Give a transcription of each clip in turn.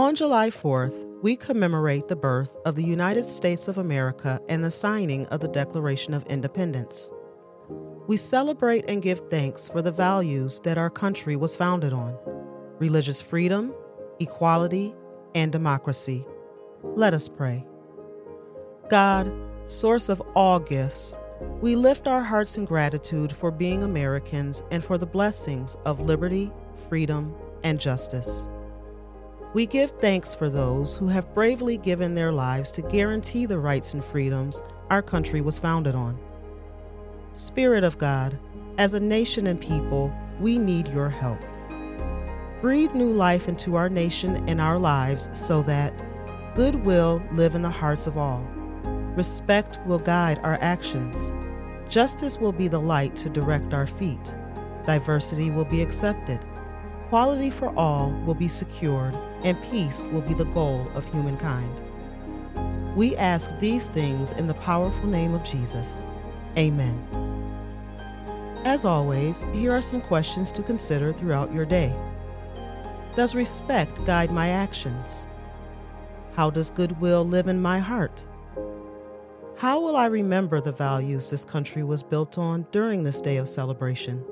On July 4th, we commemorate the birth of the United States of America and the signing of the Declaration of Independence. We celebrate and give thanks for the values that our country was founded on religious freedom, equality, and democracy. Let us pray. God, source of all gifts, we lift our hearts in gratitude for being Americans and for the blessings of liberty, freedom, and justice. We give thanks for those who have bravely given their lives to guarantee the rights and freedoms our country was founded on. Spirit of God, as a nation and people, we need your help. Breathe new life into our nation and our lives so that goodwill live in the hearts of all. Respect will guide our actions. Justice will be the light to direct our feet. Diversity will be accepted. Quality for all will be secured, and peace will be the goal of humankind. We ask these things in the powerful name of Jesus. Amen. As always, here are some questions to consider throughout your day. Does respect guide my actions? How does goodwill live in my heart? How will I remember the values this country was built on during this day of celebration?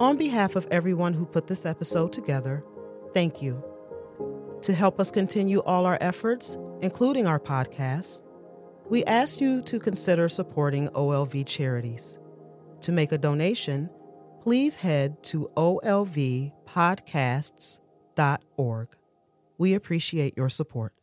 On behalf of everyone who put this episode together, thank you. To help us continue all our efforts, including our podcasts, we ask you to consider supporting OLV charities. To make a donation, please head to olvpodcasts.org. We appreciate your support.